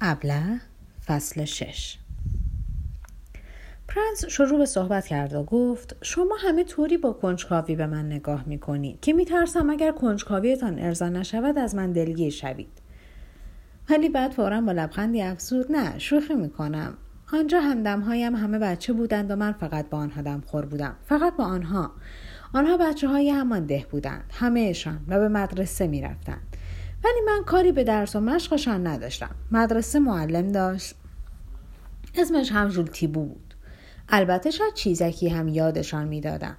ابله فصل شش. پرنس شروع به صحبت کرد و گفت شما همه طوری با کنجکاوی به من نگاه می‌کنید که میترسم اگر کنجکاویتان ارضا نشود از من دلگیر شوید. ولی بعد فورا با لبخندی افزود نه شوخی می‌کنم. آنجا همدمهایم همه بچه بودند و من فقط با آنها دمخور بودم. فقط با آنها. آنها بچه های همان ده بودند. همهشان و به مدرسه می‌رفتند. ولی من کاری به درس و مشقشان نداشتم. مدرسه معلم داشت. اسمش هم ژول تیبو بود. البته شاید چیزکی هم یادشان می‌دادم.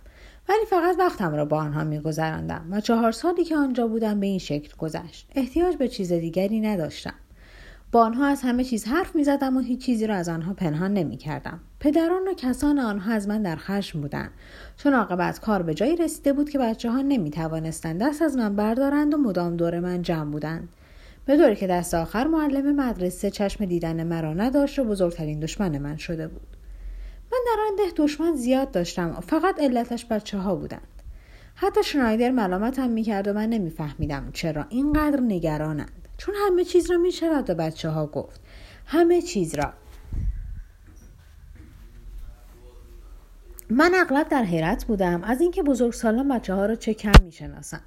ولی فقط وقتم را با آنها میگذراندم و چهار سالی که آنجا بودم به این شکل گذشت. احتیاج به چیز دیگری نداشتم. با آنها از همه چیز حرف می زدم و هیچ چیزی را از آنها پنهان نمی کردم. پدران و کسان آنها از من در خشم بودند چون عاقبت کار به جایی رسیده بود که بچه ها نمی توانستند دست از من بردارند و مدام دور من جمع بودند. به طوری که دست آخر معلم مدرسه چشم دیدن مرا نداشت و بزرگترین دشمن من شده بود. من در آن ده دشمن زیاد داشتم و فقط علتش بچه ها بودند. حتی شنایدر ملامتم می‌کرد و من نمیفهمیدم چرا اینقدر نگرانند. چون همه چیز را می شود به بچه ها گفت همه چیز را من اغلب در حیرت بودم از اینکه بزرگسالان بچه ها را چه کم می شناسند.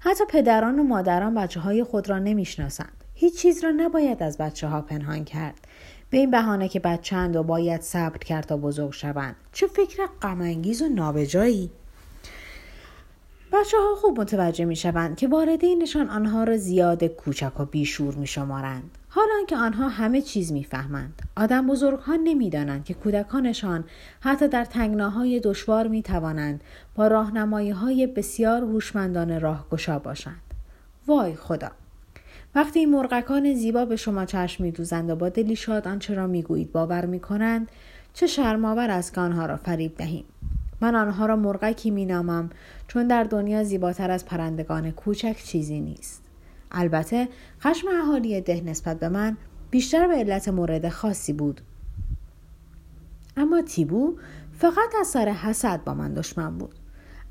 حتی پدران و مادران بچه های خود را نمی شناسند. هیچ چیز را نباید از بچه ها پنهان کرد. به این بهانه که بچند و باید صبر کرد تا بزرگ شوند. چه فکر غمانگیز و نابجایی؟ بچه ها خوب متوجه می شوند که والدینشان آنها را زیاد کوچک و بیشور می شمارند. حالا که آنها همه چیز می‌فهمند. آدم بزرگ ها نمی دانند که کودکانشان حتی در تنگناهای دشوار می توانند با راهنمایی های بسیار هوشمندانه راهگشا باشند. وای خدا! وقتی این مرغکان زیبا به شما چشم می دوزند و با دلی شاد آنچه را می گویید باور می کنند چه شرماور است که آنها را فریب دهیم. من آنها را مرغکی می نامم چون در دنیا زیباتر از پرندگان کوچک چیزی نیست. البته خشم اهالی ده نسبت به من بیشتر به علت مورد خاصی بود. اما تیبو فقط از سر حسد با من دشمن بود.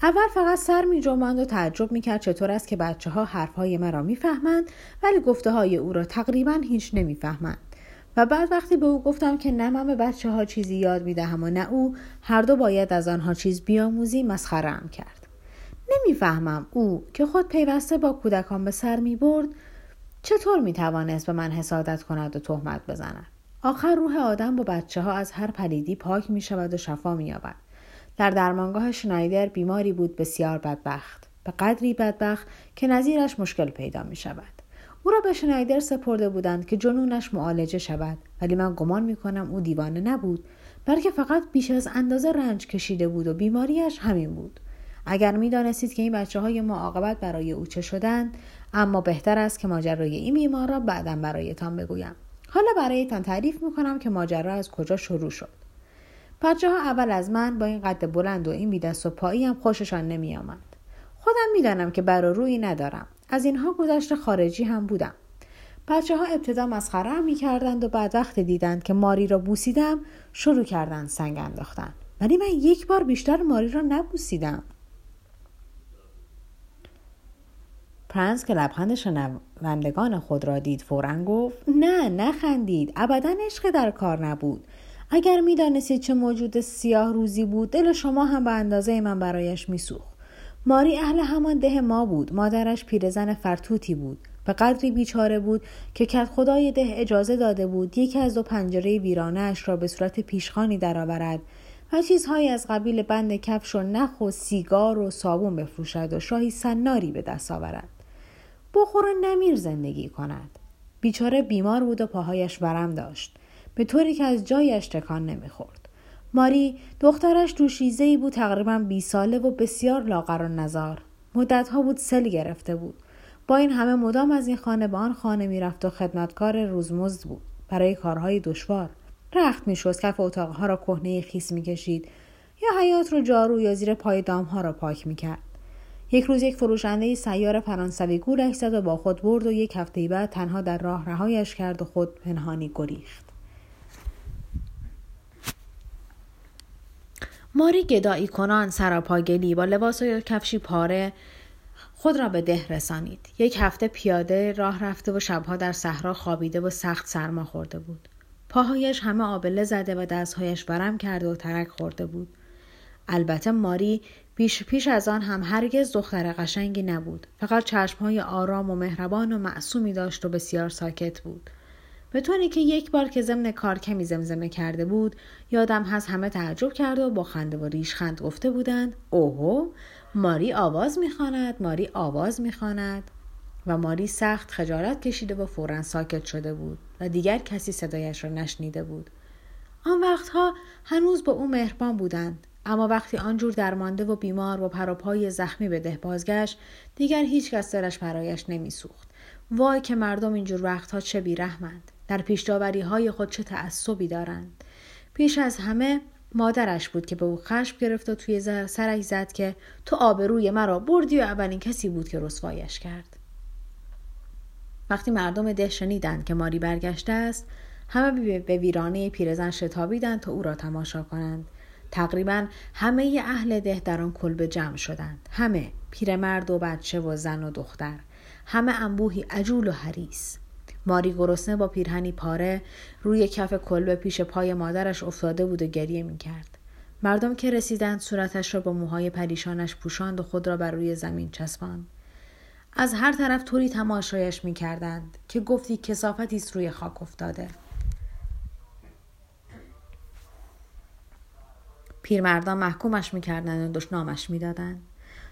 اول فقط سر می جمعند و تعجب می کرد چطور است که بچه ها حرف های مرا می‌فهمند ولی گفته های او را تقریبا هیچ نمی‌فهمند. و بعد وقتی به او گفتم که نه من به بچه ها چیزی یاد می دهم و نه او هر دو باید از آنها چیز بیاموزی مسخرم کرد. نمی‌فهمم او که خود پیوسته با کودکان به سر می برد چطور می توانست به من حسادت کند و تهمت بزند. آخر روح آدم با بچه ها از هر پلیدی پاک می شود و شفا می یابد. در درمانگاه شنایدر بیماری بود بسیار بدبخت. به قدری بدبخت که نظیرش مشکل پیدا می شود. او را به شنایدر سپرده بودند که جنونش معالجه شود ولی من گمان می کنم او دیوانه نبود بلکه فقط بیش از اندازه رنج کشیده بود و بیماریش همین بود. اگر می دانستید که این بچه های معاقبت برای او چه شدند اما بهتر است که ماجرای این بیمار را بعدا برایتان بگویم. حالا برایتان تعریف می کنم که ماجرا از کجا شروع شد. بچه ها اول از من با این قد بلند و این بیدست و پایی هم خوششان نمی آمد. خودم می‌دانم که بر روی ندارم. از اینها گذشت خارجی هم بودم. بچه ها ابتدا مسخره می کردند و بعد وقت دیدند که ماری را بوسیدم شروع کردند سنگ انداختن. ولی من یک بار بیشتر ماری را نبوسیدم. پرنس که لبخند شنوندگان خود را دید فورا گفت نه نخندید. ابدا عشق در کار نبود. اگر می‌دانستید چه موجود سیاه روزی بود دل شما هم به اندازه من برایش میسوخت. ماری اهل همان ده ما بود. مادرش پیرزن فرتوتی بود. به قدری بیچاره بود که کت خدای ده اجازه داده بود یکی از دو پنجره ویرانش را به صورت پیشخانی درآورد و چیزهایی از قبیل بند کفش و نخ و سیگار و صابون بفروشد و شاهی سناری به دست آورد. بخور و نمیر زندگی کند. بیچاره بیمار بود و پاهایش ورم داشت. به طوری که از جایش تکان نمی‌خورد. ماری دخترش دوشیزه ای بود تقریبا بی ساله و بسیار لاغر و نزار. مدتها بود سل گرفته بود. با این همه مدام از این خانه به آن خانه می‌رفت و خدمتکار روزمزد بود برای کارهای دشوار. رخت می‌شد کف اتاقها را کهنه خیس می‌کشید یا حیات رو جارو یا زیر پای دامها را پاک می‌کرد. یک روز یک فروشنده سیار فرانسوی گولش زد و با خود برد و یک هفته بعد تنها در راه رهایش کرد و خود پنهانی گریخت. ماری گدایی کنان سراپاگلی با لباس و کفشی پاره خود را به ده رسانید. یک هفته پیاده راه رفته و شبها در صحرا خوابیده و سخت سرما خورده بود. پاهایش همه آبله زده و دستهایش ورم کرده و ترک خورده بود. البته ماری پیش پیش از آن هم هرگز دختر قشنگی نبود. فقط چشمهای آرام و مهربان و معصومی داشت و بسیار ساکت بود. به طوری که یک بار که ضمن کار کمی زمزمه کرده بود یادم هست همه تعجب کرده و با خنده و ریشخند گفته بودند اوهو ماری آواز می‌خواند ماری آواز می‌خواند. و ماری سخت خجالت کشیده و فورا ساکت شده بود و دیگر کسی صدایش را نشنیده بود. آن وقتها هنوز با او مهربان بودند اما وقتی آنجور درمانده و بیمار و پروپای زخمی به ده بازگشت دیگر هیچ کس دلش برایش نمیسوخت. وای که مردم اینجور وقتها چه بیرحمند! در پیشداوری های خود چه تعصبی دارند. پیش از همه مادرش بود که به او خشم گرفت و توی سرش زد که تو آبروی مرا بردی و اولین کسی بود که رسوایش کرد. وقتی مردم ده شنیدند که ماری برگشته است همه به ویرانه پیرزن شتابیدند تا او را تماشا کنند. تقریبا همه اهل ده در آن کلبه جمع شدند. همه پیرمرد و بچه و زن و دختر. همه انبوهی عجول و حریس ماری گرسنه با پیرهنی پاره روی کف کلبه پیش پای مادرش افتاده بود و گریه می‌کرد. مردم که رسیدند صورتش را با موهای پریشانش پوشاند و خود را بر روی زمین چسباند. از هر طرف طوری تماشایش می‌کردند که گفتی کسافتی است روی خاک افتاده. پیرمردان محکومش می‌کردند و دشنامش می‌دادند.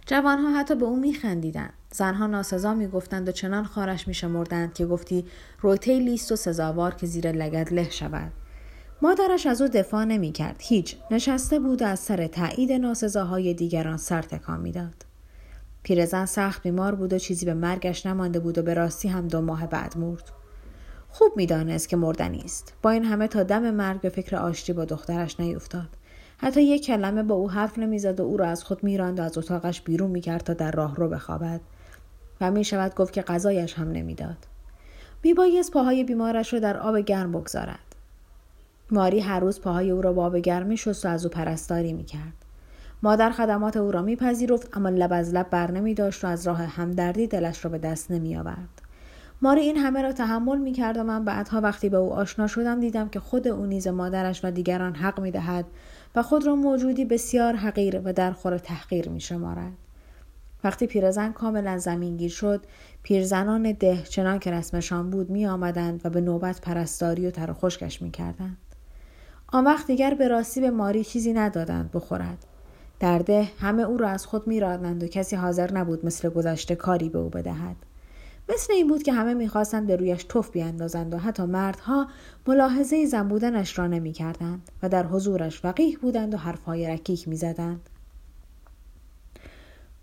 جوانها حتی به او میخندیدند زنها ناسزا می‌گفتند و چنان خارش میشمردند که گفتی رویته لیست و سزاوار که زیر لگد له شود. مادرش از او دفاع نمی‌کرد. هیچ. نشسته بود و از سر تایید ناسزاهای دیگران سر تکان می‌داد. پیرزن سخت بیمار بود و چیزی به مرگش نمانده بود و به راستی هم دو ماه بعد مرد. خوب می‌دانست که مردنی است با این همه تا دم مرگ به فکر آشتی با دخترش نیفتاد. حتی یک کلمه با او حرف نمی‌زد و او را از خود میراند و از اتاقش بیرون می‌کرد تا در راه رو بخوابد و می شود گفت که غذایش هم نمی‌داد. میبایست پاهای بیمارش را در آب گرم بگذارد. ماری هر روز پاهای او را با آب گرم میشست و از او پرستاری می‌کرد. مادر خدمات او را میپذیرفت اما لب از لب بر نمی داشت و از راه همدردی دلش را به دست نمی آورد. ماری این همه را تحمل می کرد و من بعدها وقتی به او آشنا شدم دیدم که خود او نیز مادرش و دیگران حق می دهد و خود را موجودی بسیار حقیر و در خور تحقیر می شمارد. وقتی پیرزن کاملا زمینگیر شد پیرزنان ده چنان که رسمشان بود می آمدند و به نوبت پرستاری و تر خشکش می کردند. آن وقت دیگر به راستی به ماری چیزی ندادند بخورد. در ده همه او را از خود میرانند و کسی حاضر نبود مثل گذشته کاری به او بدهد. مثل این بود که همه می‌خواستند به رویش توف بیاندازند و حتی مردها ملاحظه زن بودنش را نمی‌کردند و در حضورش وقیح بودند و حرفهای رکیک می‌زدند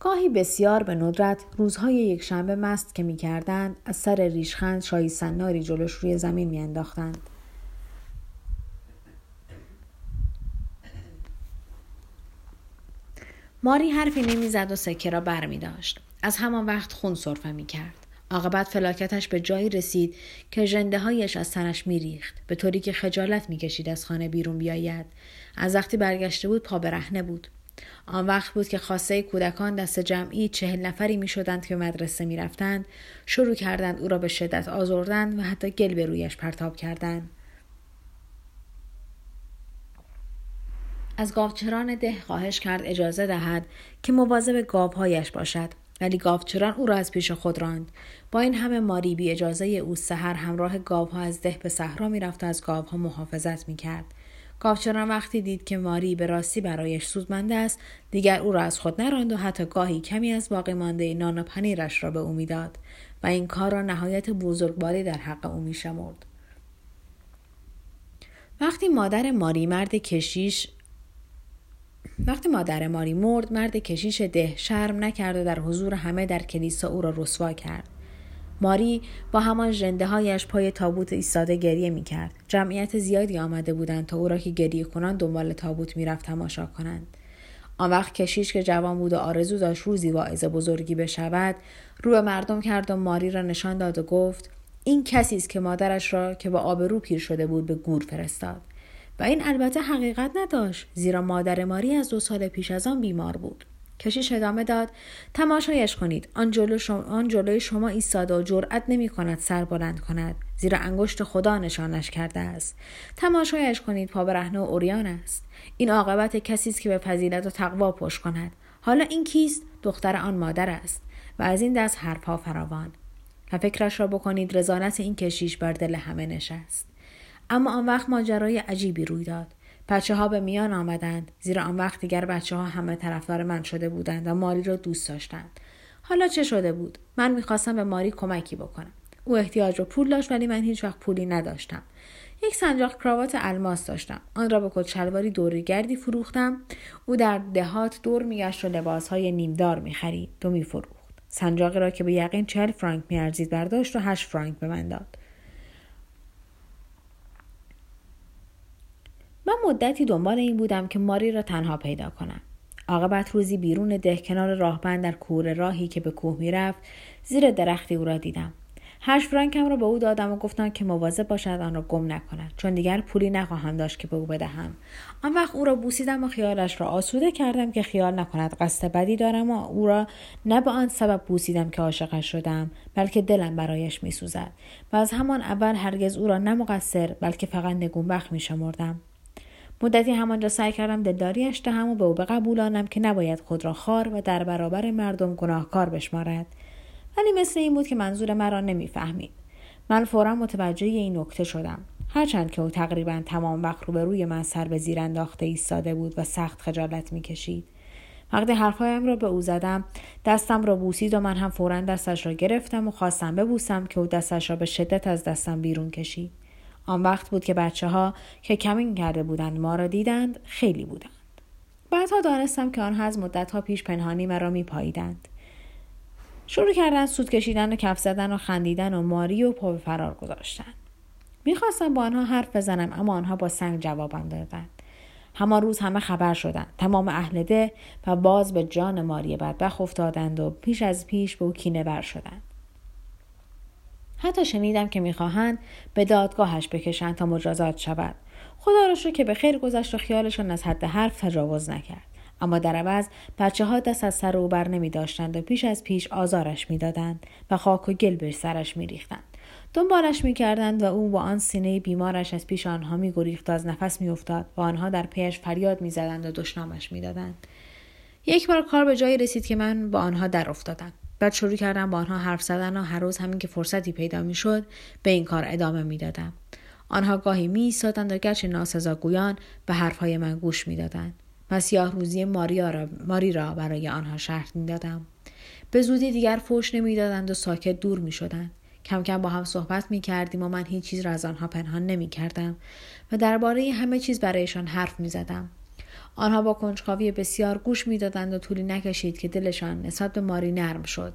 گاهی بسیار به ندرت روزهای یک شنبه مست که می‌کردند از سر ریشخند شایی سناری جلوش روی زمین میانداختند ماری حرفی نمی‌زد و سکه را بر می داشت. از همان وقت خون صرفه می کرد. عاقبت فلاکتش به جایی رسید که جنده هایش از تنش میریخت. به طوری که خجالت می‌کشید از خانه بیرون بیاید. از وقتی برگشته بود پا برهنه بود. آن وقت بود که خاصه کودکان دست جمعی چهل نفری می شدند که مدرسه می رفتند شروع کردند او را به شدت آزردن و حتی گل به رویش پرتاب کردند. از گاوچران ده خواهش کرد اجازه دهد که مواظب گاوهایش باشد. ولی گاوچران او را از پیش خود راند. با این همه ماری بی اجازه او سحر همراه گاوها از ده به صحرا می‌رفت و از گاوها محافظت می‌کرد. گاوچران وقتی دید که ماری به راستی برایش سودمنده است دیگر او را از خود نراند و حتی گاهی کمی از باقی مانده نان و پنیرش را به او می‌داد و این کار را نهایت بزرگواری در حق او میشمرد. وقتی مادر ماری مرد کشیش وقتی مادر ماری مرد مرد کشیش ده شرم نکرد و در حضور همه در کلیسا او را رسوا کرد ماری با همان جنده هایش پای تابوت ایستاده گریه می کرد. جمعیت زیادی آمده بودند تا او را که گریه کنان دنبال تابوت می‌رفت تماشا کنند. آن وقت کشیش که جوان بود و آرزو داشت روزی واعظ بزرگی بشود رو به مردم کرد و ماری را نشان داد و گفت این کسی است که مادرش را که با آبرو پیر شده بود به گور فرستاد و این البته حقیقت نداشت زیرا مادر ماری از دو سال پیش از آن بیمار بود. کشیش ادامه داد تماشایش کنید. آن, جلو شما، آن جلوی شما ایستاده و جرأت نمی کند سر بلند کند زیرا انگشت خدا نشانش کرده است. تماشایش کنید پا برهنه و اوریان است. این عاقبت کسی است که به فضیلت و تقوا پشت کند. حالا این کیست؟ دختر آن مادر است و از این دست حرفها فراوان. و فکرش را بکنید رزانت این کشیش بر دل همه نشست. اما آن وقت ماجرای عجیبی روی داد. بچه ها به میان آمدند زیرا آن وقت دیگر بچه ها همه طرفدار من شده بودند و ماری را دوست داشتند. حالا چه شده بود؟ من می‌خواستم به ماری کمکی بکنم. او احتیاج به پول داشت ولی من هیچ وقت پولی نداشتم. یک سنجاق کراوات الماس داشتم. آن را به کت شلواری گردی فروختم. او در دهات دور میگشت و لباسهای نیمدار می‌خرید. و میفروخت. سنجاقی را که به یقین چهل فرانک میارزید برداشت و هشت فرانک به من داد. من مدتی دنبال این بودم که ماری را تنها پیدا کنم. عاقبت روزی بیرون ده کنار راهبند در کور راهی که به کوه می‌رفت زیر درختی او را دیدم. هشت فرانکم را به او دادم و گفتم که مواظب باشد آن را گم نکند چون دیگر پولی نخواهم داشت که به او بدهم. آن وقت او را بوسیدم و خیالش را آسوده کردم که خیال نکند قصد بدی دارم و او را نه به آن سبب بوسیدم که عاشقش شدم بلکه دلم برایش میسوزد. و از همان اول هرگز او را نه مقصر بلکه فقط نگونبخت میشمردم. مدتی همانجا سعی کردم دلداریش دهم و به او بقبولانم که نباید خود را خار و در برابر مردم گناهکار بشمارد. ولی مثل این بود که منظور مرا نمی‌فهمید. من فورا متوجه این نکته شدم. هرچند که او تقریبا تمام وقت روبروی من سر به زیر انداخته ایستاده بود و سخت خجالت می‌کشید. وقتی حرفهایم را به او زدم دستم را بوسید و من هم فورا دستش را گرفتم و خواستم ببوسم که او دستش را به شدت از دستم بیرون کشید. آن وقت بود که بچه ها که کمین کرده بودند ما را دیدند خیلی بودند. بعدها دانستم که آنها از مدتها پیش پنهانی مرا میپاییدند. شروع کردن سود کشیدن و کف زدن و خندیدن و ماری و پا به فرار گذاشتن. می‌خواستم با آنها حرف بزنم اما آنها با سنگ جوابم دادند. همان روز همه خبر شدند. تمام اهل ده و باز به جان ماری بدبخ افتادند و پیش از پیش به او کینه بر شدند. حتی شنیدم که می‌خواهند به دادگاهش بکشند تا مجازات شود خدا را که به خیر گذشت و خیالشان از حد حرف تجاوز نکرد اما در عوض بچه ها دست از سر او بر نمی داشتند و پیش از پیش آزارش می‌دادند و خاک و گل به سرش می ریختند. دنبالش می کردند و او با آن سینه بیمارش از پیش آنها می گریخت و از نفس می افتاد و آنها در پیش فریاد می زدند و دشنامش می دادند. یک بار کار به جایی رسید که من با آنها در افتادم. بعد شروع کردم با آنها حرف زدن و هر روز همین که فرصتی پیدا می شد به این کار ادامه می دادم. آنها گاهی می ایستادند و گرچه ناسزاگویان به حرفهای من گوش می دادند. و سیاه روزی ماریا را، ماری را برای آنها شرح دادم. به زودی دیگر فوش نمی‌دادند و ساکت دور می شدند. کم کم با هم صحبت می کردیم و من هیچ چیز را از آنها پنهان نمی کردم و درباره همه چیز برایشان حرف می زدم. آنها با کنجکاوی بسیار گوش می‌دادند و طولی نکشید که دلشان نسبت به ماری نرم شد.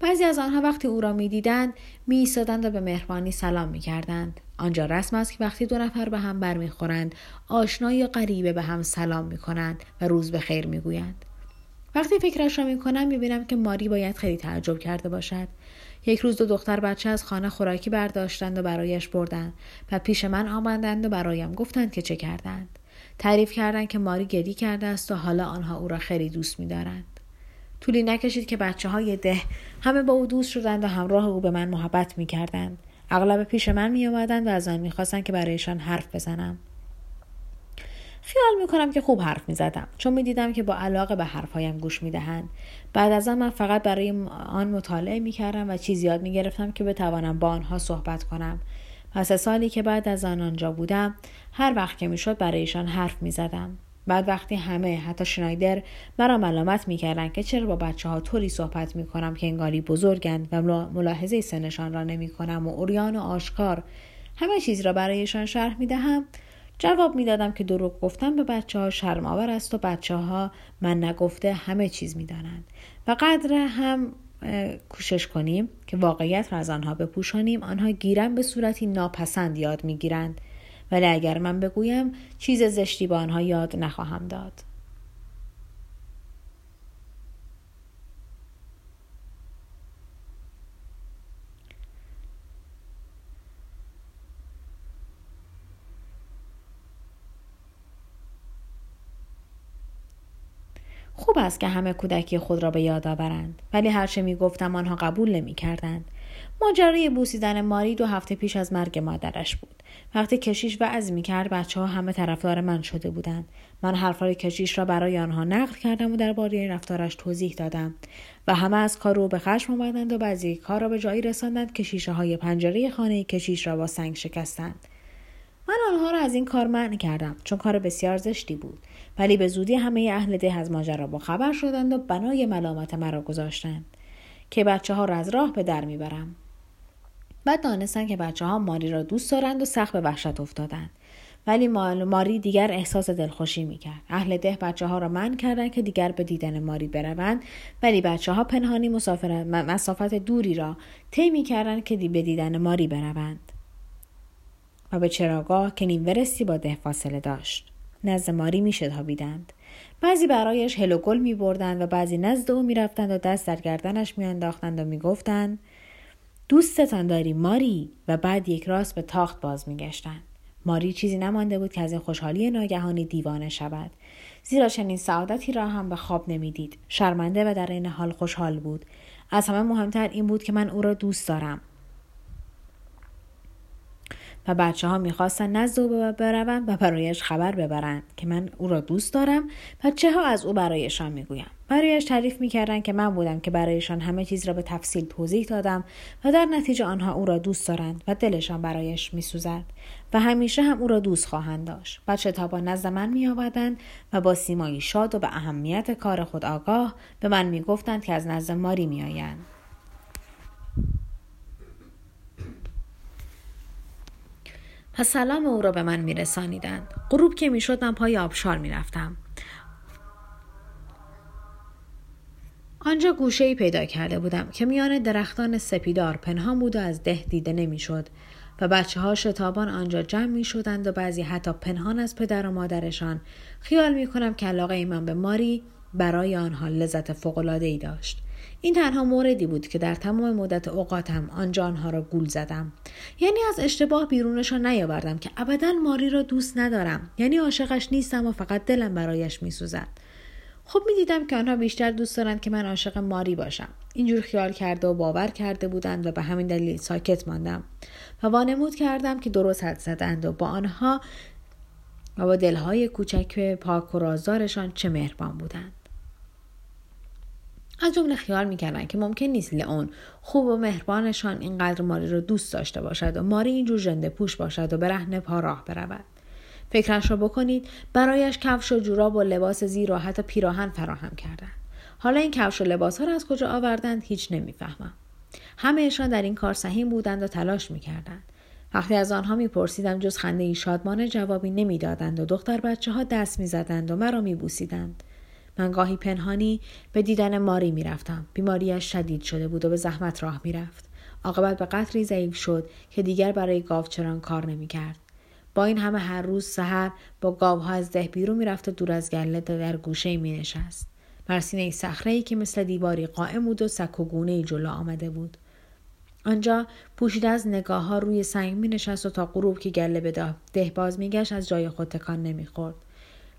بعضی از آنها وقتی او را می‌دیدند میایستادند و به مهربانی سلام می‌کردند. آنجا رسم است که وقتی دو نفر به هم برمیخورند آشنا یا غریبه به هم سلام می‌کنند و روز به خیر می‌گویند. وقتی فکرش را می‌کنم می‌بینم که ماری باید خیلی تعجب کرده باشد. یک روز دو دختر بچه از خانه خوراکی برداشتند و برایش بردند و پیش من آمدند و برایم گفتند که چه کردند. تعریف کردند که ماری گری کرده است و حالا آنها او را خیلی دوست می‌دارند. طولی نکشید که بچه های ده همه با او دوست شدند و همراه او به من محبت می کردند. اغلب پیش من می آمدند و از آن می‌خواستند که برایشان حرف بزنم. خیال می کنم که خوب حرف می زدم چون می دیدم که با علاقه به حرفهایم گوش می دهند. بعد از آن من فقط برای آن مطالعه می کردم و چیز یاد می گرفتم که بتوانم با آنها صحبت کنم سه سالی که بعد از آن آنجا بودم هر وقت که می‌شد برایشان حرف می زدم. بعد وقتی همه حتی شنایدر مرا ملامت می‌کردند که چرا با بچه ها طوری صحبت می کنم که انگاری بزرگند و ملاحظه سنشان را نمی کنم و اوریان و آشکار همه چیز را برایشان شرح می دهم جواب می دادم که دروغ گفتن به بچه ها شرم آور است و بچه ها من نگفته همه چیز می دانند و قدر هم کوشش کنیم که واقعیت را از آنها بپوشانیم. آنها گیرن به صورتی ناپسند یاد می‌گیرند. ولی اگر من بگویم چیز زشتی به آنها یاد نخواهم داد. خوب است که همه کودکی خود را به یاد آورند. ولی هرچه می گفتم آنها قبول نمی کردند. ماجرای بوسیدن ماری دو هفته پیش از مرگ مادرش بود. وقتی کشیش وعظ می کرد بچه ها همه طرفدار من شده بودند. من حرفهای کشیش را برای آنها نقل کردم و درباره رفتارش توضیح دادم. و همه از کار رو به خشم آمدند و بعضی کار را به جایی رساندند که شیشه های پنجره خانه کشیش را با سنگ شکستند. من آنها را از این کار منع کردم چون کار بسیار زشتی بود. ولی به زودی همه اهل ده از ماجرا با خبر شدند و بنای ملامت مرا گذاشتند که بچه ها را از راه به در می‌برم. بعد دانستند که بچه ها ماری را دوست دارند و سخت به وحشت افتادند. ولی ماری دیگر احساس دلخوشی می‌کرد. اهل ده بچه ها را من کردند که دیگر به دیدن ماری بروند ولی بچه ها پنهانی مسافت دوری را طی می‌کردند که به دیدن ماری بروند. و به چراگاه که نیم ورستی با ده فاصله داشت. نزد ماری میشتابیدند بعضی برایش هل و گل می بردند و بعضی نزد او می رفتند و دست در گردنش می انداختند و می گفتند دوستتان داری ماری؟ و بعد یک راست به تاخت باز می گشتند. ماری چیزی نمانده بود که از این خوشحالی ناگهانی دیوانه شود. زیرا چنین سعادتی را هم به خواب نمی‌دید شرمنده و در این حال خوشحال بود. از همه مهمتر این بود که من او را دوست دارم. و بچه ها می‌خواستن نزد او بروند و برایش خبر ببرند که من او را دوست دارم و چه ها از او برایشان می‌گویم. برایش تعریف می‌کردند که من بودم که برایشان همه چیز را به تفصیل توضیح دادم و در نتیجه آنها او را دوست دارند و دلشان برایش میسوزد و همیشه هم او را دوست خواهند داشت. بچه تابا نزد من میآوردند و با سیمایی شاد و به اهمیت کار خود آگاه به من می‌گفتند که از نزد ماری میآیند. پس سلام او را به من میرسانیدند. غروب که می‌شد من پای آبشار می‌رفتم. آنجا گوشه ای پیدا کرده بودم که میان درختان سپیدار پنهان بود و از ده دیده نمی‌شد و بچه ها شتابان آنجا جمع می شدند و بعضی حتی پنهان از پدر و مادرشان. خیال می کنم که علاقه من به ماری برای آنها لذت فوقالعاده ای داشت. این تنها موردی بود که در تمام مدت اوقاتم آنجا آنها را گول زدم. یعنی از اشتباه بیرونشان نیاوردم که ابدا ماری را دوست ندارم. یعنی عاشقش نیستم و فقط دلم برایش میسوزد. خب می‌دیدم که آنها بیشتر دوست دارند که من عاشق ماری باشم. اینجور خیال کرده و باور کرده بودند و به همین دلیل ساکت ماندم و وانمود کردم که درست حد زدند و با آنها و با دلهای کوچک پاک و رازدارشان چه مهربان بودند. از جمله خیال می‌کردن که ممکن نیست لئون خوب و مهربانشان اینقدر ماری را دوست داشته باشد و ماری اینجور ژنده پوش باشد و به رهن پا راه برود. فکرش را بکنید برایش کفش و جوراب و لباس زیر و حتی پیراهن فراهم کردند حالا این کفش و لباس ها را از کجا آوردند هیچ نمی‌فهمم. همهشان در این کار سهیم بودند و تلاش می‌کردند. وقتی از آنها میپرسیدم جز خنده ای شادمانه جوابی نمی‌دادند و دختر بچه ها دست می‌زدند و مرا میبوسیدند. من گاهی پنهانی به دیدن ماری می‌رفتم بیماریش شدید شده بود و به زحمت راه می‌رفت عاقبت به قطری ضعیف شد که دیگر برای گاوچران کار نمی‌کرد با این همه هر روز سحر با گاوها از ده بیرون می‌رفت و دور از گله در گوشه می نشست. بر سینه صخره که مثل دیواری قائم بود و سک و گونه جلو آمده بود. آنجا پوشیده از نگاه ها روی سنگ می نشست و تا غروب که گله به ده باز می گشت از جای خود تکان نمی خورد.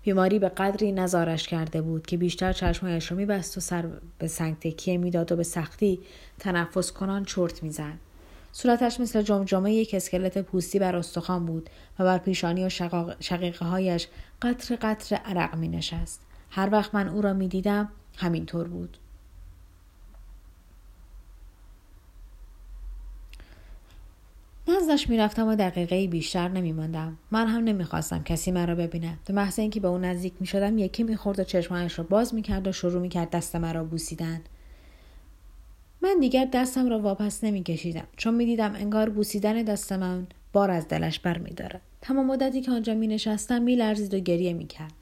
بیماری به قدری نزارش کرده بود که بیشتر چشمهایش را میبست و سر به سنگ تکیه می‌داد و به سختی تنفس کنان چرت می‌زد صورتش مثل جمجمه یک اسکلت پوستی بر استخوان بود و بر پیشانی و شقیقه هایش قطر قطر عرق می نشست. هر وقت من او را می دیدم همینطور بود. نزدش می‌رفتم و دقیقه بیشتر نمیماندم. من هم نمی‌خواستم کسی مرا ببیند به محض اینکه به او نزدیک می‌شدم یکی می‌خورد و چشمهایش را باز می‌کرد و شروع می‌کرد دست مرا بوسیدن. من دیگر دستم را واپس نمیکشیدم. چون می‌دیدم انگار بوسیدن دست من بار از دلش برمیدارد تمام مدتی که آنجا می نشستم می لرزید و گریه می کرد.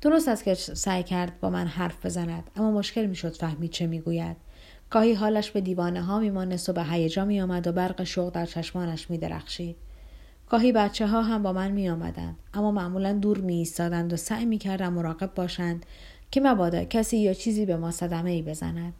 درست است که سعی کرد با من حرف بزند اما مشکل می شد فهمید چه می گوید. گاهی حالش به دیوانه ها میمانست و به هیجا می آمد و برق شوق در چشمانش می درخشید. گاهی بچه ها هم با من می آمدند اما معمولا دور می ایستادند و سعی می کردم مراقب باشند که مبادا کسی یا چیزی به ما صدمه ای بزند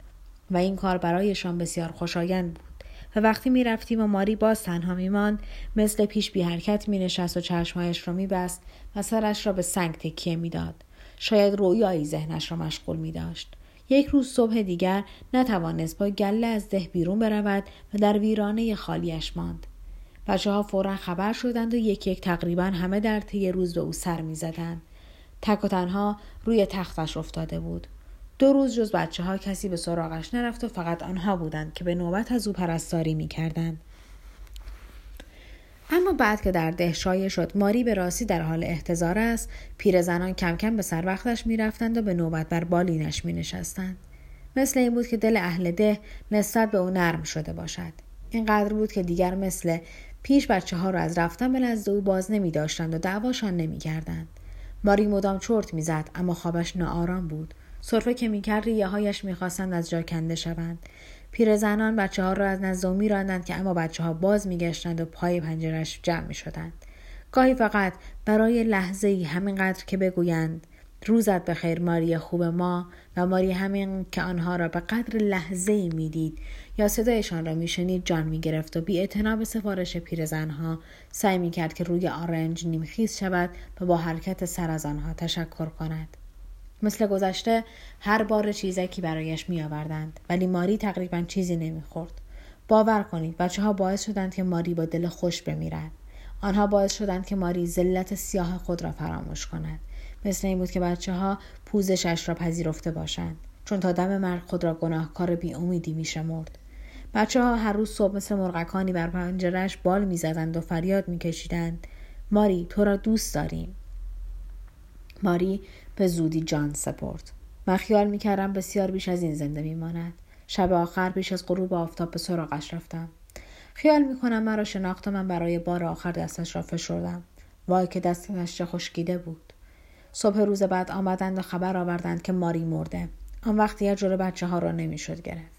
و این کار برایشان بسیار خوشایند بود و وقتی می رفتیم و ماری باز تنها می ماند مثل پیش بی حرکت می نشست و چشمهایش را می بست و سرش را به سنگ تکیه می داد. شاید رویایی ذهنش را مشغول می داشت. یک روز صبح دیگر نتوانست با گله از ده بیرون برود و در ویرانه خالیش ماند. بچه ها فورا خبر شدند و یک یک تقریبا همه در طی روز به او سر می زدند. تک و تنها روی تختش افتاده بود. دو روز جز بچه ها کسی به سراغش نرفت و فقط آنها بودند که به نوبت از او پرستاری می کردند. اما بعد که در ده شایع شد ماری به راستی در حال احتضار است پیرزنان کم کم به سر وقتش می‌رفتند و به نوبت بر بالینش می نشستند. مثل این بود که دل اهل ده نسبت به او نرم شده باشد اینقدر بود که دیگر مثل پیش بچه ها را از رفتن به نزد او باز نمی داشتند و دعواشان نمی کردند. ماری مدام چرت می‌زد اما خوابش ناآرام بود سرفه که می‌کرد ریه هایش می‌خواستند از جا کنده شوند پیرزنان بچه ها را از نزد او میراندند که اما بچه ها باز میگشتند و پای پنجرش جمع می‌شدند. گاهی فقط برای لحظه ای همینقدر که بگویند روزت خیر ماری خوب ما و ماری همین که آنها را به قدر لحظه ای می‌دید. یا صدایشان را میشنید جان می‌گرفت و بی به سفارش پیرزنها سعی می‌کرد که روی آرنج نیمخیز شود و با حرکت سر از آنها تشکر کند. مثل گذشته هر بار چیزکی برایش می آوردند ولی ماری تقریبا چیزی نمی‌خورد. باور کنید بچه ها باعث شدند که ماری با دل خوش بمیرد. آنها باعث شدند که ماری ذلت سیاه خود را فراموش کند. مثل این بود که بچه ها پوزشش را پذیرفته باشند چون تا دم مرگ خود را گناهکار می شمرد. بچه ها هر روز صبح مثل مرغکانی بر پنجرش بال می‌زدند و فریاد میکشیدند. ماری تو را دوست داریم. ماری به زودی جان سپرد. من خیال می‌کردم بسیار بیش از این زنده میماند. شب آخر پیش از غروب آفتاب به سراغش رفتم. خیال می‌کنم مرا شناخت من برای بار آخر دستش را فشردم. وای که دستش چه خشکیده بود. صبح روز بعد آمدند و خبر آوردند که ماری مرده. آن وقت یه جور بچه ها را نمی‌شد گرفت.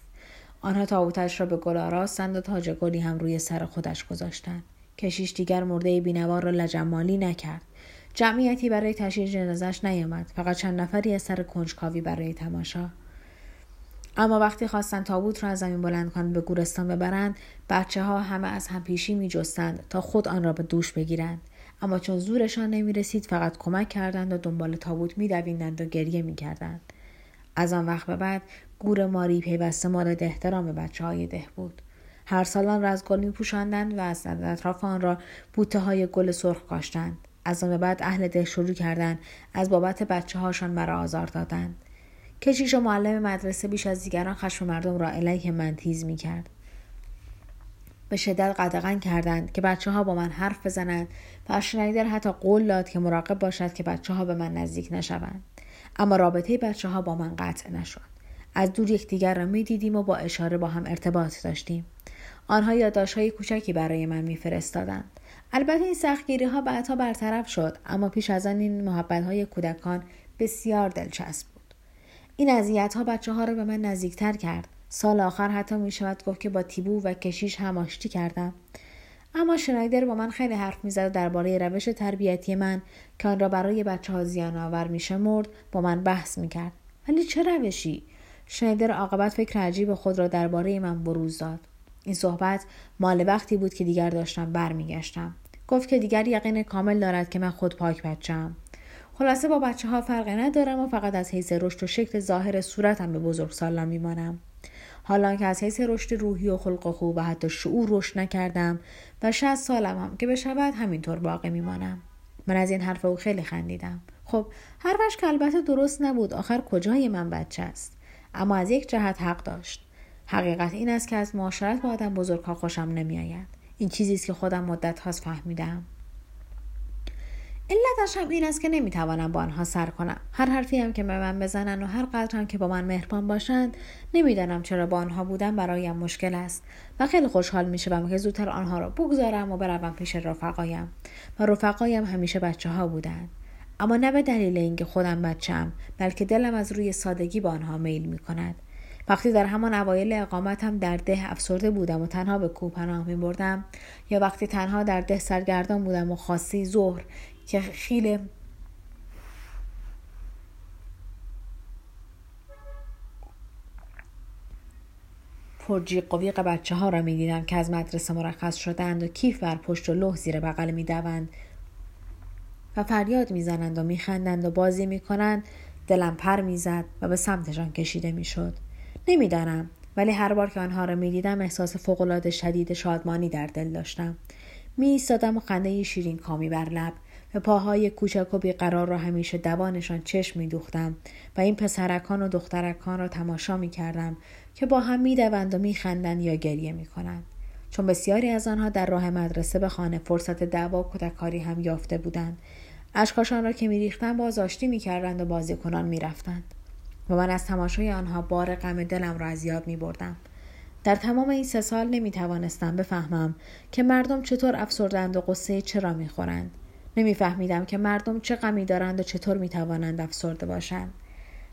آنها تابوتش را به گل آراستند و تاج گلی هم روی سر خودش گذاشتند. کشیش دیگر مرده بینوار را لجمالی نکرد. جمعیتی برای تشییع جنازش نیامد فقط چند نفری از سر کنجکاوی برای تماشا اما وقتی خواستن تابوت را از زمین بلند کنند به گورستان ببرند بچه ها همه از هم پیشی می جستند تا خود آن را به دوش بگیرند اما چون زورشان نمی رسید فقط کمک کردند و دنبال تابوت می و گریه می کردند. از آن وقت به بعد گور ماری پیوسته مورد احترام بچه های ده بود. هر سال آن را از گل می پوشاندند و از اطراف آن را بوته های گل سرخ کاشتند. از آن بعد اهل ده شروع کردند از بابت بچه هاشان مرا آزار دادند. کشیش و معلم مدرسه بیش از دیگران خشم مردم را علیه من تیز می کرد. به شدت قدغن کردند که بچه ها با من حرف بزنند و شنیدر حتی قول داد که مراقب باشد که بچه ها به من نزدیک نشوند. اما رابطه بچه ها با من قطع نشد. از دور یکدیگر را می دیدیم و با اشاره با هم ارتباط داشتیم. آنها یادداشت های کوچکی برای من میفرستادند. البته این سختگیری ها بعدها برطرف شد اما پیش از آن این محبت های کودکان بسیار دلچسب بود. این اذیت ها بچه ها را به من نزدیکتر کرد. سال آخر حتی می شود گفت که با تیبو و کشیش هم آشتی کردم. اما شنایدر با من خیلی حرف می‌زد و درباره روش تربیتی من که آن را برای بچه ها زیان آور میشمرد با من بحث می‌کرد ولی چه روشی شنایدر عاقبت فکر عجیب خود را درباره من بروز داد این صحبت مال وقتی بود که دیگر داشتم برمیگشتم گفت که دیگر یقین کامل دارد که من خود پاک بچم. خلاصه با بچه ها فرقی ندارم و فقط از حیث رشد و شکل ظاهر صورتم به بزرگ سالم میمانم. حالا که از حیث رشد روحی و خلق خوب و حتی شعور رشد نکردم و شاید سالم هم که بشود همینطور باقی میمانم. من از این حرف او خیلی خندیدم. خب حرفش که البته درست نبود. آخر کجای من بچه است؟ اما از یک جهت حق داشت. حقیقت این است که از معاشرت با آدم بزرگها خوشم نمیآید. این چیزی است که خودم مدت هاست فهمیدم. علتش هم این است که نمی‌توانم با آنها سر کنم. هر حرفی هم که به من بزنن و هر قدر هم که با من مهربان باشند نمی‌دانم چرا با آنها بودن برایم مشکل است. و خیلی خوشحال می‌شوم که زودتر آنها را بگذارم و بروم پیش رفقایم. و رفقایم همیشه بچه ها بودند. اما نه به دلیل اینکه خودم بچم بلکه دلم از روی سادگی با آنها میل می کند وقتی در همان اوایل اقامتم در ده افسرده بودم و تنها به کوه پناه می بردم یا وقتی تنها در ده سرگردان بودم و خاصی ظهر که خیلی پرجیق و ویق بچه ها را می دیدم که از مدرسه مرخص شدند و کیف بر پشت و لح زیر بغل می دوند و فریاد می‌زنند و میخندند و بازی می‌کنند دلم پر می‌زد و به سمتشان کشیده می‌شد. نمی‌دانم ولی هر بار که آنها را می‌دیدم احساس فوقالعاده شدید شادمانی در دل داشتم. می و خنده شیرین کامی بر لب به پاهای کوچک و بیقرار را همیشه دوانشان چشم میدوختم و این پسرکان و دخترکان را تماشا می کردم که با هم می‌دوند و میخندند یا گریه می‌کنند. چون بسیاری از آنها در راه مدرسه به خانه فرصت دعوا و کتککاری هم یافته بودند. اشکاشان را که میریختند باز آشتی می‌کردند و بازیکنان می‌رفتند. و من از تماشای آنها بار غم دلم را از یاد می بردم. در تمام این سه سال نمی توانستم بفهمم که مردم چطور افسردند و قصه چرا می خورند. نمیفهمیدم که مردم چه غمی دارند و چطور می توانند افسرده باشند.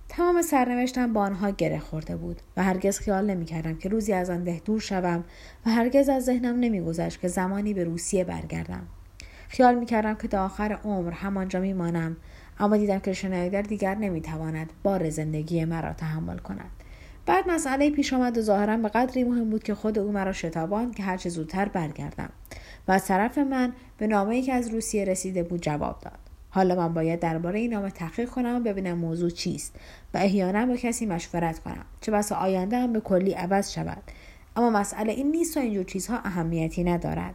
تمام سرنوشتم با آنها گره خورده بود و هرگز خیال نمی کردم که روزی از آن ده دور شوم و هرگز از ذهنم نمیگذشت که زمانی به روسیه برگردم. خیال می کردم که تا آخر عمر همانجا می مانم اما دیدم که شنایدر دیگر نمی‌تواند بار زندگی مرا تحمل کند. بعد مسئله پیش آمد و ظاهرا به قدری مهم بود که خود او مرا شتاباند که هرچه زودتر برگردم. و از طرف من به نامه که از روسیه رسیده بود جواب داد. حالا من باید درباره این نامه تحقیق کنم و ببینم موضوع چیست و احیانا با کسی مشورت کنم. چه بسا آینده هم به کلی عوض شود. اما مسئله این نیست و اینجور چیزها اهمیتی ندارد.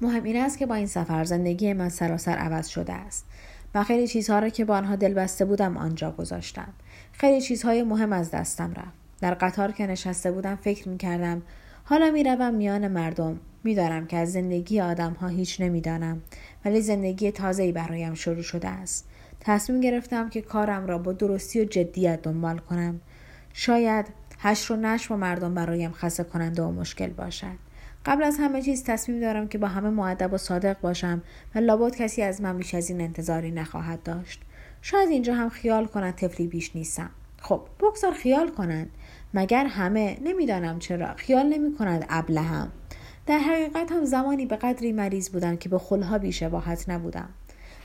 مهم این است که با این سفر زندگی من سراسر عوض شده است. و خیلی چیزها را که با آنها دل بسته بودم آنجا گذاشتم. خیلی چیزهای مهم از دستم رفت. در قطار که نشسته بودم فکر می کردم حالا می روم میان مردم. می‌دانم که از زندگی آدم ها هیچ نمی‌دانم ولی زندگی تازه‌ای برایم شروع شده است. تصمیم گرفتم که کارم را با درستی و جدیت دنبال کنم. شاید هش و نش و مردم برایم خسته کننده و مشکل باشد. قبل از همه چیز تصمیم دارم که با همه معدب و صادق باشم و لابد کسی از من بیش از این انتظاری نخواهد داشت. شاید اینجا هم خیال کنند طفلی بیش نیستم. خب بگذار خیال کنند. مگر همه نمی‌دانم چرا. خیال نمی کند ابله هم در حقیقت هم زمانی به قدری مریض بودم که به خلها بیشباهت نبودم.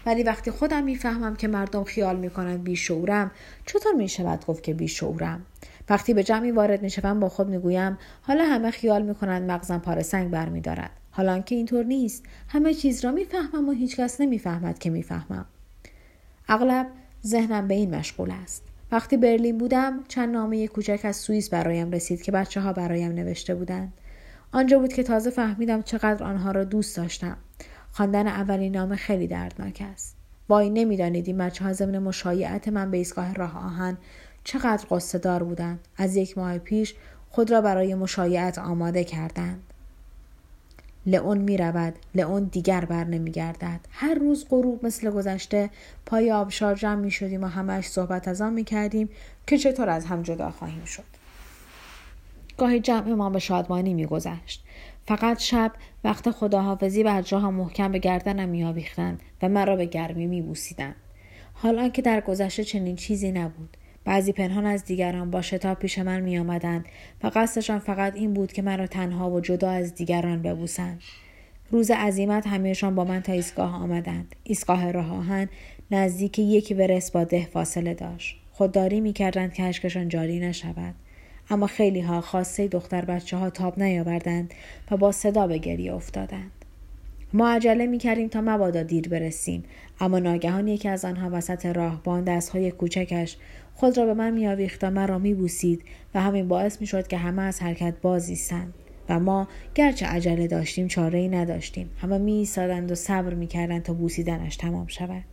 ولی وقتی خودم می‌فهمم که مردم خیال می‌کنند بیشعورم چطور می‌شود گفت که بیشعورم؟ وقتی به جمعی وارد می‌شوم با خود می‌گویم حالا همه خیال می‌کنند مغزم پاره سنگ برمیدارد. حالا که اینطور نیست. همه چیز را می‌فهمم و هیچکس نمی‌فهمد که می‌فهمم. اغلب ذهنم به این مشغول است. وقتی برلین بودم چند نامه کوچک از سوئیس برایم رسید که بچه ها برایم نوشته بودند. آنجا بود که تازه فهمیدم چقدر آنها را دوست داشتم. خواندن اولین نامه خیلی دردناک است. وای نمی‌دانید این بچه ها ضمن مشایعت من به ایستگاه راه آهن چقدر قصه دار بودند. از یک ماه پیش خود را برای مشایعت آماده کردند. لئون می رود. لئون دیگر بر نمی گردد. هر روز غروب مثل گذشته پای آبشار جمع می شدیم و همش صحبت از آن می کردیم که چطور از هم جدا خواهیم شد. گاهی جمع ما به شادمانی می گذشت. فقط شب وقت خداحافظی بر جاها محکم به گردنم می و مرا به گرمی می بوسیدند. حالا که در گذشته چنین چیزی نبود. بعضی پنهان از دیگران با شتاب پیش من می آمدند و قصدشان فقط این بود که مرا تنها و جدا از دیگران ببوسند. روز عزیمت همهشان با من تا ایستگاه آمدند. ایستگاه راه آهن نزدیک یک ورس با ده فاصله داشت. خودداری می‌کردند که اشکشان جاری نشود. اما خیلی ها خواسته دختر بچه ها تاب نیاوردند و با صدا به گریه افتادند. ما عجله می کردیم تا مبادا دیر برسیم اما ناگهان یکی از آنها وسط راهبان دستهای کوچکش خود را به من میآویخت و مرا میبوسید و همین باعث می‌شد که همه از حرکت بازیستند و ما گرچه عجله داشتیم چاره ای نداشتیم. همه می ایستادند و صبر می‌کردند تا بوسیدنش تمام شود.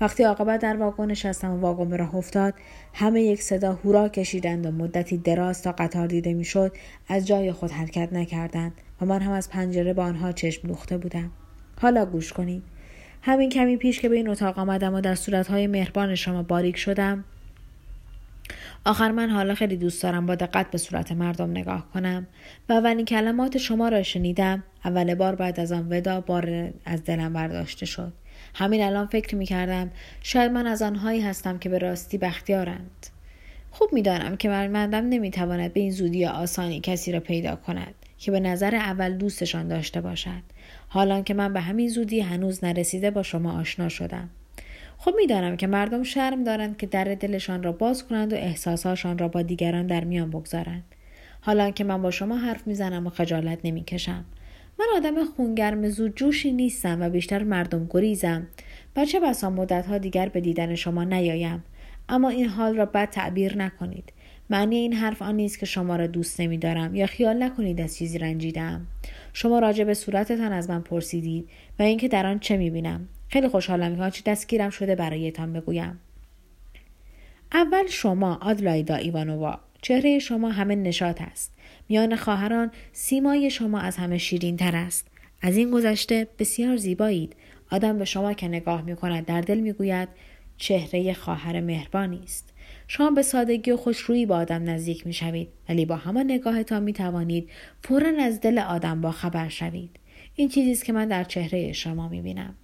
وقتی عاقبت در واگن نشستم و واگن به راه افتاد همه یک صدا هورا کشیدند و مدتی دراز تا قطار دیده می‌شد از جای خود حرکت نکردند و من هم از پنجره با آنها چشم دوخته بودم. حالا گوش کنید. همین کمی پیش که به این اتاق آمدم و در صورتهای مهربان شما باریک شدم آخر من حالا خیلی دوست دارم با دقت به صورت مردم نگاه کنم و اولین کلمات شما را شنیدم. اول بار بعد از آن ودا بار از دلم برداشته شد. همین الان فکر می کردم شاید من از آنهایی هستم که به راستی بختیارند. خوب می‌دانم که مردم نمی‌تواند به این زودی آسانی کسی را پیدا کند که به نظر اول دوستشان داشته باشد. حالان که من به همین زودی هنوز نرسیده با شما آشنا شدم. خب می‌دانم که مردم شرم دارند که در دلشان را باز کنند و احساسهاشان را با دیگران در میان بگذارند. حالا که من با شما حرف می‌زنم و خجالت نمی‌کشم. من آدم خونگرم زود جوشی نیستم و بیشتر مردم گریزم و چه بسا مدتها دیگر به دیدن شما نیایم. اما این حال را بد تعبیر نکنید. معنی این حرف آن نیست که شما را دوست نمیدارم یا خیال نکنید از چیزی رنجیدم شما راجع به صورتتان از من پرسیدید و اینکه در آن چه می‌بینم. خیلی خوشحالم که آنچه دستگیرم شده برایتان بگویم. اول شما آدلایدا ایوانووا چهره شما همه نشات است. میان خواهران سیمای شما از همه شیرین تر است. از این گذشته بسیار زیبایید. آدم به شما که نگاه می کند در دل می گوید چهره خواهر مهربانی است. شما به سادگی و خوشرویی با آدم نزدیک می شوید ولی با همان نگاهتان می توانید فورا از دل آدم با خبر شوید. این چیزی است که من در چهره شما می بینم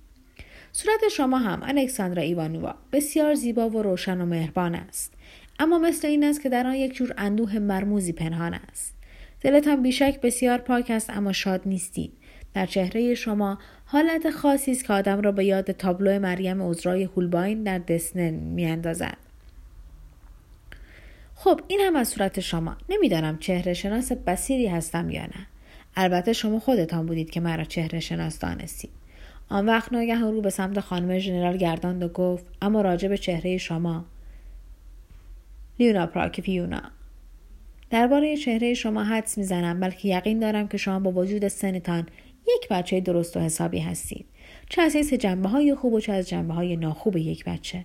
صورت شما هم الکساندرا ایوانووا بسیار زیبا و روشن و مهربان است. اما مثل این است که در آن یک جور اندوه مرموزی پنهان است. دلتان بیشک بسیار پاک است اما شاد نیستید. در چهره شما حالت خاصی است که آدم را به یاد تابلو مریم عذرای هولباین در دسنه میاندازد. خب این هم از صورت شما. نمی‌دانم چهره شناس بسیری هستم یا نه. البته شما خودتان بودید که مرا چهره شناس دانستید. آن وقت ناگه رو به سمت خانم ژنرال گرداند و گفت اما راجع به چهره شما. لیونا پراکفیونا درباره چهره شما حدس می‌زنم بلکه یقین دارم که شما با وجود سنتان یک بچه درست و حسابی هستید. چه از حیث جنبه های خوب و چه از جنبه های ناخوب یک بچه.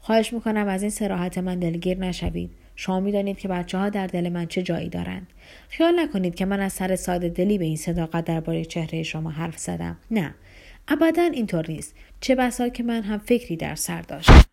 خواهش می‌کنم از این سراحت من دلگیر نشوید. شما می‌دانید که بچه ها در دل من چه جایی دارند. خیال نکنید که من از سر ساده دلی به این صداقت درباره چهره شما حرف زدم. نه. ابدا اینطور نیست. چه بسا که من هم فکری در سر داشتم.